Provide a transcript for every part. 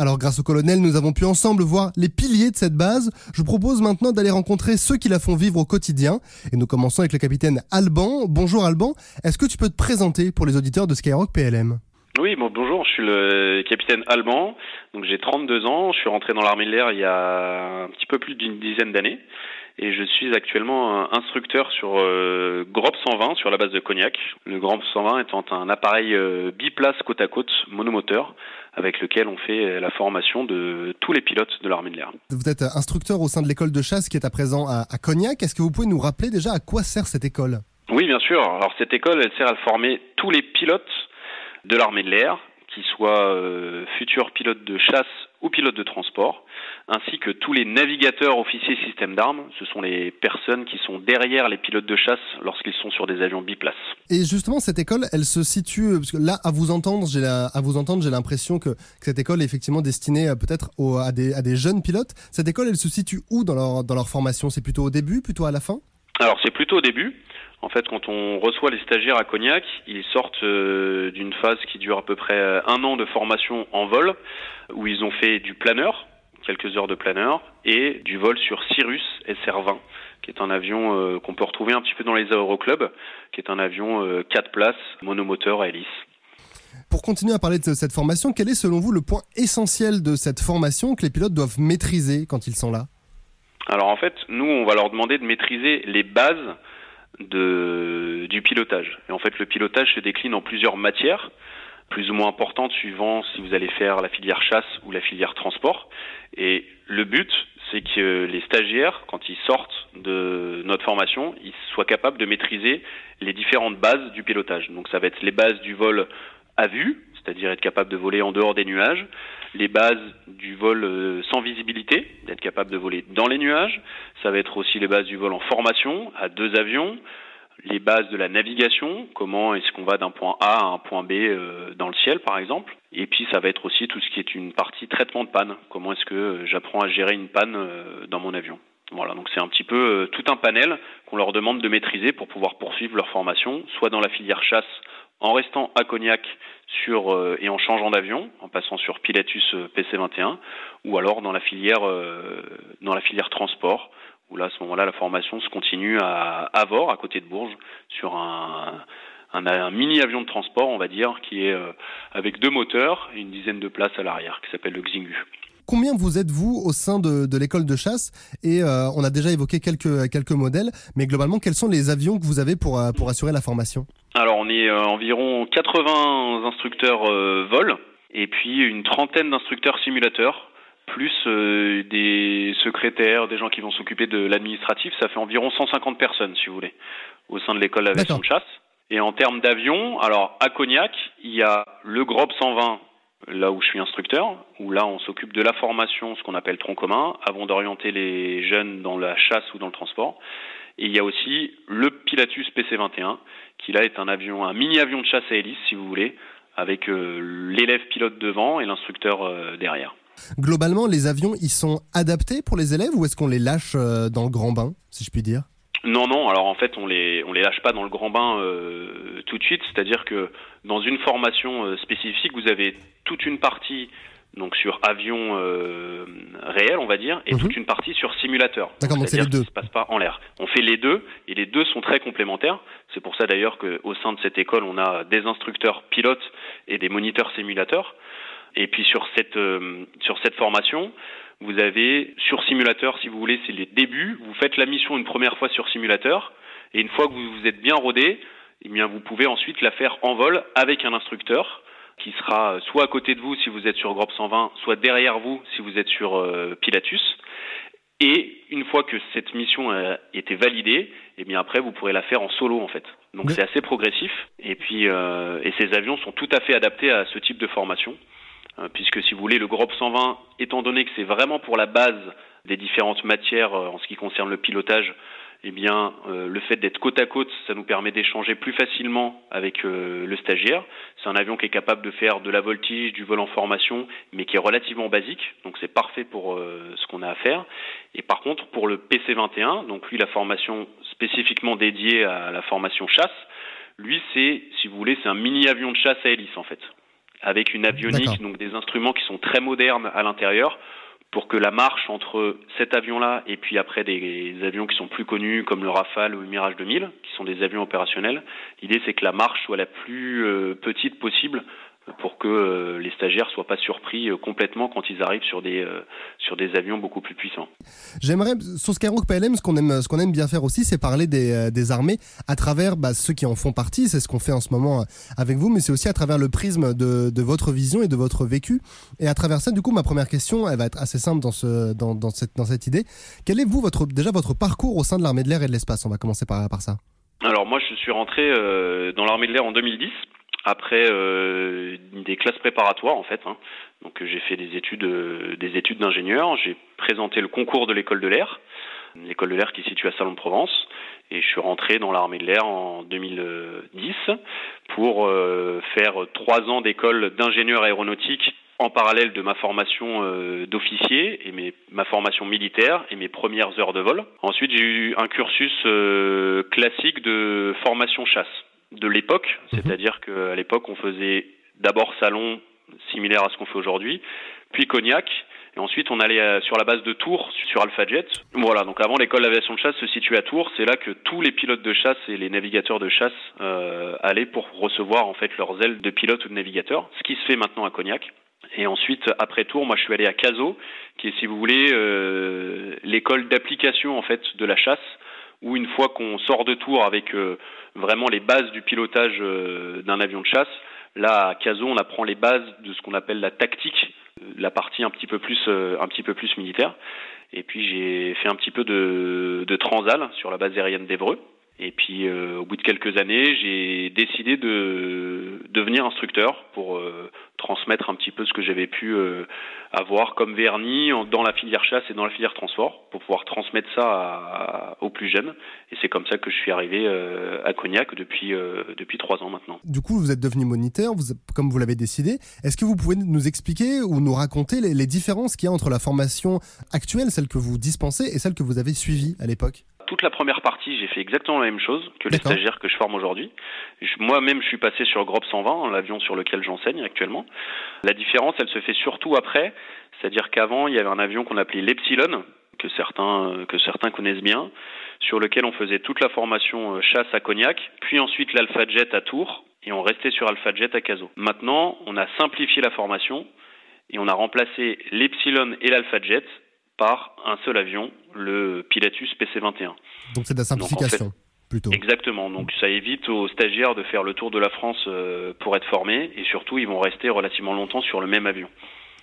Alors grâce au colonel, nous avons pu ensemble voir les piliers de cette base. Je propose maintenant d'aller rencontrer ceux qui la font vivre au quotidien. Et nous commençons avec le capitaine Alban. Bonjour Alban, est-ce que tu peux te présenter pour les auditeurs de Skyrock PLM oui, bon, bonjour, je suis le capitaine Alban, donc j'ai 32 ans, je suis rentré dans l'armée de l'air il y a un petit peu plus d'une dizaine d'années et je suis actuellement instructeur sur euh, GROP 120 sur la base de Cognac. Le GROP 120 étant un appareil euh, biplace côte à côte monomoteur avec lequel on fait la formation de tous les pilotes de l'armée de l'air. Vous êtes instructeur au sein de l'école de chasse qui est à présent à, à Cognac. Est-ce que vous pouvez nous rappeler déjà à quoi sert cette école? Oui, bien sûr. Alors cette école, elle sert à former tous les pilotes de l'armée de l'air, qui soient euh, futurs pilotes de chasse ou pilotes de transport, ainsi que tous les navigateurs officiers système d'armes. Ce sont les personnes qui sont derrière les pilotes de chasse lorsqu'ils sont sur des avions biplaces. Et justement, cette école, elle se situe parce que là, à vous entendre, j'ai à vous entendre, j'ai l'impression que, cette école est effectivement destinée euh, peut-être à des, à des jeunes pilotes. Cette école, elle se situe où dans leur dans leur formation? C'est plutôt au début, plutôt à la fin? Alors c'est plutôt au début. En fait, quand on reçoit les stagiaires à Cognac, ils sortent euh, d'une phase qui dure à peu près euh, un an de formation en vol, où ils ont fait du planeur, quelques heures de planeur, et du vol sur Cirrus SR-20, qui est un avion euh, qu'on peut retrouver un petit peu dans les aéroclubs, qui est un avion 4 places monomoteur à hélice. Pour continuer à parler de cette formation, quel est selon vous le point essentiel de cette formation que les pilotes doivent maîtriser quand ils sont là? Alors en fait, nous, on va leur demander de maîtriser les bases du pilotage. Et en fait, le pilotage se décline en plusieurs matières, plus ou moins importantes suivant si vous allez faire la filière chasse ou la filière transport. Et le but, c'est que les stagiaires, quand ils sortent de notre formation, ils soient capables de maîtriser les différentes bases du pilotage. Donc ça va être les bases du vol à vue, c'est-à-dire être capable de voler en dehors des nuages, les bases du vol euh, sans visibilité, d'être capable de voler dans les nuages, ça va être aussi les bases du vol en formation à deux avions, les bases de la navigation, comment est-ce qu'on va d'un point A à un point B euh, dans le ciel par exemple, et puis ça va être aussi tout ce qui est une partie traitement de panne, comment est-ce que euh, j'apprends à gérer une panne dans mon avion. Voilà, donc c'est un petit peu tout un panel qu'on leur demande de maîtriser pour pouvoir poursuivre leur formation, soit dans la filière chasse en restant à Cognac sur euh, et en changeant d'avion, en passant sur Pilatus euh, PC21, ou alors dans la filière euh, dans la filière transport, où là à ce moment-là la formation se continue à Avor, à côté de Bourges, sur un, un, mini avion de transport, on va dire, qui est avec deux moteurs et une dizaine de places à l'arrière, qui s'appelle le Xingu. Combien vous êtes vous au sein de, de l'école de chasse Et on a déjà évoqué quelques quelques modèles, mais globalement, quels sont les avions que vous avez pour pour assurer la formation? Alors on est euh, environ 80 instructeurs euh, vol et puis une trentaine d'instructeurs simulateurs plus euh, des secrétaires, des gens qui vont s'occuper de l'administratif, ça fait environ 150 personnes si vous voulez au sein de l'école d'aviation de chasse. Et en termes d'avions, alors à Cognac, il y a le GROB 120 là où je suis instructeur, où là on s'occupe de la formation, ce qu'on appelle tronc commun, avant d'orienter les jeunes dans la chasse ou dans le transport. Et il y a aussi le Pilatus PC-21, qui là est un avion, un mini-avion de chasse à hélice, si vous voulez, avec euh, l'élève pilote devant et l'instructeur euh, derrière. Globalement, les avions, ils sont adaptés pour les élèves ou est-ce qu'on les lâche euh, dans le grand bain, si je puis dire? Non, non. Alors en fait, on les on les lâche pas dans le grand bain tout de suite. C'est-à-dire que dans une formation spécifique, vous avez toute une partie donc sur avion euh, réel, on va dire, et mhm. toute une partie sur simulateur. D'accord, donc c'est les deux. Ça se passe pas en l'air. On fait les deux, et les deux sont très complémentaires. C'est pour ça d'ailleurs qu'au sein de cette école, on a des instructeurs pilotes et des moniteurs simulateurs. Et puis sur cette euh, sur cette formation, vous avez sur simulateur, si vous voulez, c'est les débuts. Vous faites la mission une première fois sur simulateur, et une fois que vous vous êtes bien rodé, eh bien vous pouvez ensuite la faire en vol avec un instructeur qui sera soit à côté de vous si vous êtes sur Grop 120, soit derrière vous si vous êtes sur euh, Pilatus. Et une fois que cette mission a été validée, eh bien après vous pourrez la faire en solo en fait. Donc c'est assez progressif. Et puis euh, et ces avions sont tout à fait adaptés à ce type de formation, puisque si vous voulez le Grop 120, étant donné que c'est vraiment pour la base des différentes matières en ce qui concerne le pilotage, eh bien, euh, le fait d'être côte à côte, ça nous permet d'échanger plus facilement avec euh, le stagiaire. C'est un avion qui est capable de faire de la voltige, du vol en formation, mais qui est relativement basique, donc c'est parfait pour euh, ce qu'on a à faire. Et par contre, pour le PC21, donc lui, la formation spécifiquement dédiée à la formation chasse, lui, c'est, si vous voulez, c'est un mini avion de chasse à hélice en fait. Avec une avionique, donc des instruments qui sont très modernes à l'intérieur pour que la marche entre cet avion-là et puis après des avions qui sont plus connus comme le Rafale ou le Mirage 2000, qui sont des avions opérationnels, l'idée c'est que la marche soit la plus euh, petite possible pour que euh, les stagiaires soient pas surpris euh, complètement quand ils arrivent sur des euh, sur des avions beaucoup plus puissants. J'aimerais sur Skyrock PLM ce qu'on aime ce qu'on aime bien faire aussi c'est parler des, des armées à travers bah, ceux qui en font partie. C'est ce qu'on fait en ce moment avec vous mais c'est aussi à travers le prisme de, de votre vision et de votre vécu. Et à travers ça du coup ma première question elle va être assez simple dans ce dans, dans cette dans cette idée. Quel est vous votre déjà votre parcours au sein de l'armée de l'air et de l'espace? On va commencer par par ça. Alors moi je suis rentré dans l'armée de l'air en 2010 après euh, des classes préparatoires en fait. Hein. Donc j'ai fait des études euh, des études d'ingénieur. J'ai présenté le concours de l'école de l'air, l'école de l'air qui est située à Salon de Provence, et je suis rentré dans l'armée de l'air en 2010 pour euh, faire trois ans d'école d'ingénieur aéronautique en parallèle de ma formation euh, d'officier et mes, ma formation militaire et mes premières heures de vol. Ensuite, j'ai eu un cursus euh, classique de formation chasse de l'époque, mhm. c'est-à-dire qu'à l'époque on faisait d'abord salon similaire à ce qu'on fait aujourd'hui, puis cognac, et ensuite on allait euh, sur la base de Tours sur Alpha Jet. Voilà, donc avant l'école d'aviation de chasse se situait à Tours, c'est là que tous les pilotes de chasse et les navigateurs de chasse euh, allaient pour recevoir en fait leurs ailes de pilote ou de navigateur, ce qui se fait maintenant à Cognac. Et ensuite, après Tours, moi je suis allé à Caso, qui est si vous voulez euh, l'école d'application en fait de la chasse où une fois qu'on sort de tour avec euh, vraiment les bases du pilotage euh, d'un avion de chasse, là à Caso on apprend les bases de ce qu'on appelle la tactique, euh, la partie un petit peu plus militaire. Et puis j'ai fait un petit peu de, de transal sur la base aérienne d'Evreux. Et puis au bout de quelques années, j'ai décidé de devenir instructeur pour transmettre un petit peu ce que j'avais pu euh, avoir comme vernis dans la filière chasse et dans la filière transport pour pouvoir transmettre ça aux plus jeunes. Et c'est comme ça que je suis arrivé euh, à Cognac depuis euh, depuis trois ans maintenant. Du coup, vous êtes devenu moniteur, comme vous l'avez décidé. Est-ce que vous pouvez nous expliquer ou nous raconter les, les différences qu'il y a entre la formation actuelle, celle que vous dispensez, et celle que vous avez suivie à l'époque? Toute la première partie, j'ai fait exactement la même chose que les stagiaires que je forme aujourd'hui. Moi-même, je suis passé sur Grob 120, l'avion sur lequel j'enseigne actuellement. La différence, elle se fait surtout après, c'est-à-dire qu'avant, il y avait un avion qu'on appelait l'Epsilon, que certains, que certains connaissent bien, sur lequel on faisait toute la formation euh, chasse à Cognac, puis ensuite l'Alpha Jet à Tours, et on restait sur Alpha Jet à Caso. Maintenant, on a simplifié la formation et on a remplacé l'Epsilon et l'Alpha Jet par un seul avion, le Pilatus PC-21. Donc c'est de la simplification. Plutôt. Exactement. Donc ça évite aux stagiaires de faire le tour de la France euh, pour être formés et surtout ils vont rester relativement longtemps sur le même avion.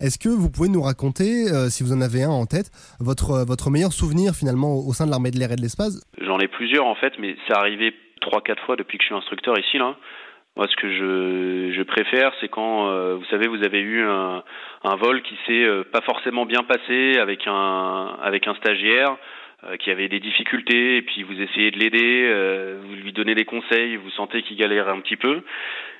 Est-ce que vous pouvez nous raconter, euh, si vous en avez un en tête, votre, euh, votre meilleur souvenir finalement au sein de l'armée de l'air et de l'espace? J'en ai plusieurs en fait, mais c'est arrivé trois quatre fois depuis que je suis instructeur ici là. Moi, ce que je, je préfère, c'est quand, euh, vous savez, vous avez eu un, un vol qui s'est euh, pas forcément bien passé avec un, avec un stagiaire euh, qui avait des difficultés, et puis vous essayez de l'aider, vous lui donnez des conseils, vous sentez qu'il galère un petit peu,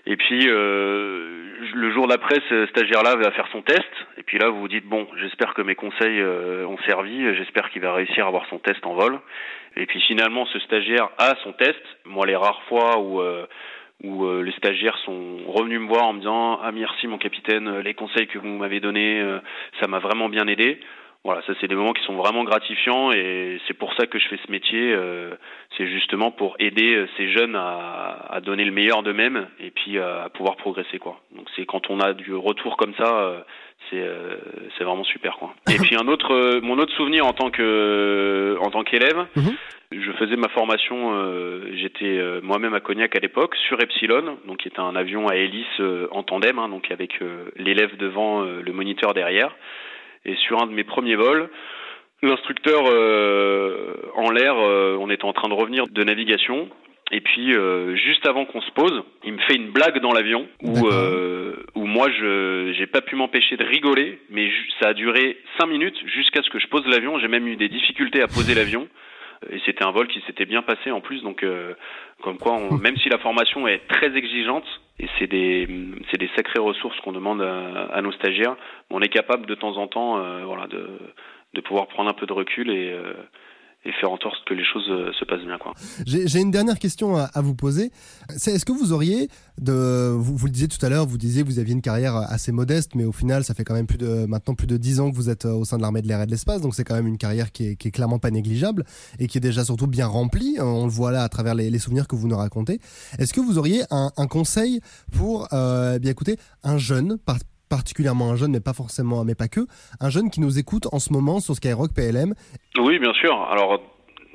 et puis le jour d'après, ce stagiaire-là va faire son test, et puis là vous vous dites bon, j'espère que mes conseils ont servi, j'espère qu'il va réussir à avoir son test en vol, et puis finalement ce stagiaire a son test. Moi, les rares fois où où euh, les stagiaires sont revenus me voir en me disant ah merci mon capitaine euh, les conseils que vous m'avez donnés euh, ça m'a vraiment bien aidé voilà ça c'est des moments qui sont vraiment gratifiants et c'est pour ça que je fais ce métier c'est justement pour aider ces jeunes à, à donner le meilleur d'eux-mêmes et puis à pouvoir progresser quoi donc c'est quand on a du retour comme ça c'est c'est vraiment super quoi et puis un autre mon autre souvenir en tant que en tant qu'élève mhm. Je faisais ma formation, euh, j'étais euh, moi-même à Cognac à l'époque, sur Epsilon, donc qui est un avion à hélice euh, en tandem, hein, donc avec l'élève devant, le moniteur derrière. Et sur un de mes premiers vols, l'instructeur en l'air, on était en train de revenir de navigation, et puis juste avant qu'on se pose, il me fait une blague dans l'avion où où moi je j'ai pas pu m'empêcher de rigoler, mais ça a duré cinq minutes jusqu'à ce que je pose l'avion. J'ai même eu des difficultés à poser l'avion. Et c'était un vol qui s'était bien passé en plus. Donc euh, comme quoi on, même si la formation est très exigeante et c'est des c'est des sacrées ressources qu'on demande à, nos stagiaires. On est capable de temps en temps euh, voilà de de pouvoir prendre un peu de recul et euh, et faire en sorte que les choses euh, se passent bien. Quoi. J'ai une dernière question à, vous poser. Est-ce que vous auriez vous, le disiez tout à l'heure, vous disiez que vous aviez une carrière assez modeste, mais au final, ça fait quand même maintenant plus de dix ans que vous êtes euh, au sein de l'armée de l'air et de l'espace, donc c'est quand même une carrière qui est, clairement pas négligeable et qui est déjà surtout bien remplie. On le voit là à travers les, souvenirs que vous nous racontez. Est-ce que vous auriez un, conseil pour, euh, bien écoutez, un jeune par, particulièrement un jeune, mais pas forcément, mais pas que, un jeune qui nous écoute en ce moment sur Skyrock PLM Oui, bien sûr. Alors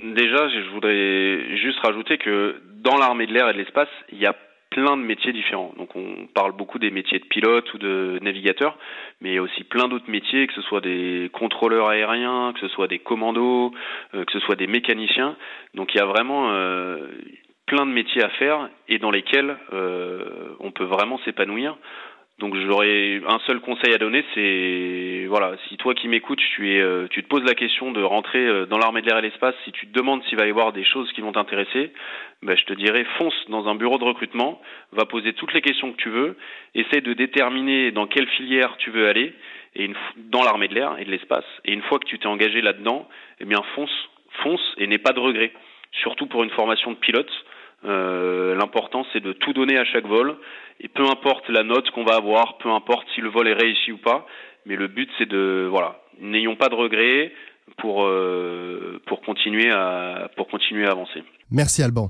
déjà, je voudrais juste rajouter que dans l'armée de l'air et de l'espace, il y a plein de métiers différents. Donc on parle beaucoup des métiers de pilote ou de navigateur, mais il y a aussi plein d'autres métiers, que ce soit des contrôleurs aériens, que ce soit des commandos, euh, que ce soit des mécaniciens. Donc il y a vraiment euh, plein de métiers à faire et dans lesquels euh, on peut vraiment s'épanouir. Donc j'aurais un seul conseil à donner, c'est voilà, si toi qui m'écoutes, tu es, euh, tu te poses la question de rentrer euh, dans l'armée de l'air et l'espace, si tu te demandes s'il va y avoir des choses qui vont t'intéresser, ben, je te dirais fonce dans un bureau de recrutement, va poser toutes les questions que tu veux, essaie de déterminer dans quelle filière tu veux aller et dans l'armée de l'air et de l'espace. Et une fois que tu t'es engagé là-dedans, eh bien fonce, fonce et n'aie pas de regrets. Surtout pour une formation de pilote, euh, l'important c'est de tout donner à chaque vol et peu importe la note qu'on va avoir, peu importe si le vol est réussi ou pas, mais le but c'est de voilà, n'ayons pas de regrets pour euh, pour continuer à pour continuer à avancer. Merci Alban.